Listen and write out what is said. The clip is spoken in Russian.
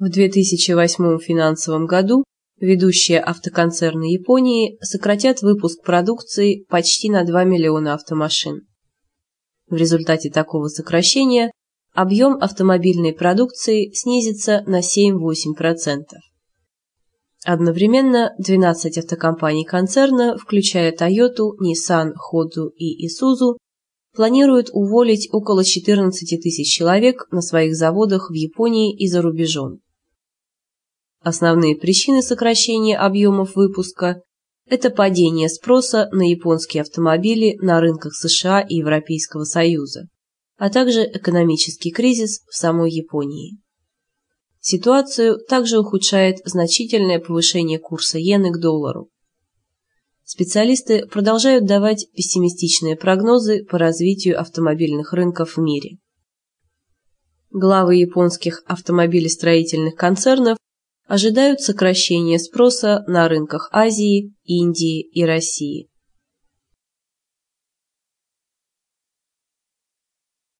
В 2008 финансовом году ведущие автоконцерны Японии сократят выпуск продукции почти на 2 миллиона автомашин. В результате такого сокращения объем автомобильной продукции снизится на 7-8%. Одновременно 12 автокомпаний концерна, включая Toyota, Nissan, Honda и Isuzu, планируют уволить около 14 тысяч человек на своих заводах в Японии и за рубежом. Основные причины сокращения объемов выпуска – это падение спроса на японские автомобили на рынках США и Европейского Союза, а также экономический кризис в самой Японии. Ситуацию также ухудшает значительное повышение курса иены к доллару. Специалисты продолжают давать пессимистичные прогнозы по развитию автомобильных рынков в мире. Главы японских автомобилестроительных концернов ожидают сокращения спроса на рынках Азии, Индии и России.